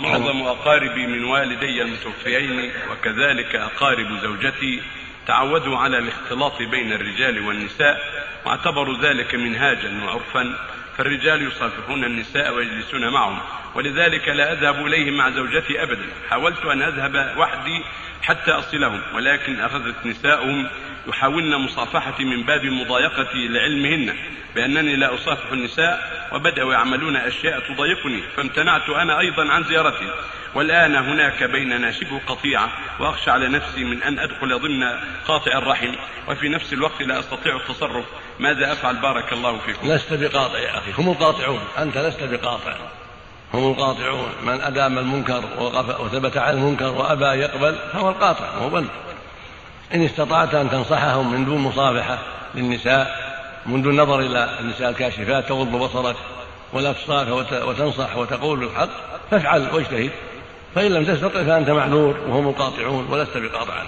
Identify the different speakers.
Speaker 1: معظم أقاربي من والدي المتوفيين وكذلك أقارب زوجتي تعودوا على الاختلاط بين الرجال والنساء واعتبروا ذلك منهاجا وعرفا فالرجال يصافحون النساء ويجلسون معهم ولذلك لا أذهب إليهم مع زوجتي أبدا. حاولت أن أذهب وحدي حتى أصلهم ولكن أخذت نساؤهم يحاولن مصافحتي من باب مضايقتي لعلمهن بأنني لا أصافح النساء وبدأوا يعملون أشياء تضايقني فامتنعت أنا أيضا عن زيارتي. والآن هناك بيننا شبه قطيعة وأخشى على نفسي من أن أدخل ضمن قاطع الرحم. وفي نفس الوقت لا أستطيع التصرف. ماذا أفعل؟ بارك الله فيكم.
Speaker 2: لست بقاطع يا أخي. هم القاطعون. أنت لست بقاطع. هم القاطعون. من أدام المنكر وثبت على المنكر وأبى يقبل فهو القاطع هو أنت إن استطعت أن تنصحهم من دون مصافحة للنساء منذ النظر إلى النساء الكاشفات تغض بصرك ولا تصافح وتنصح وتقول بالحق فافعل واجتهد. فإن لم تستطع فأنت معذور وهم القاطعون ولست بقاطع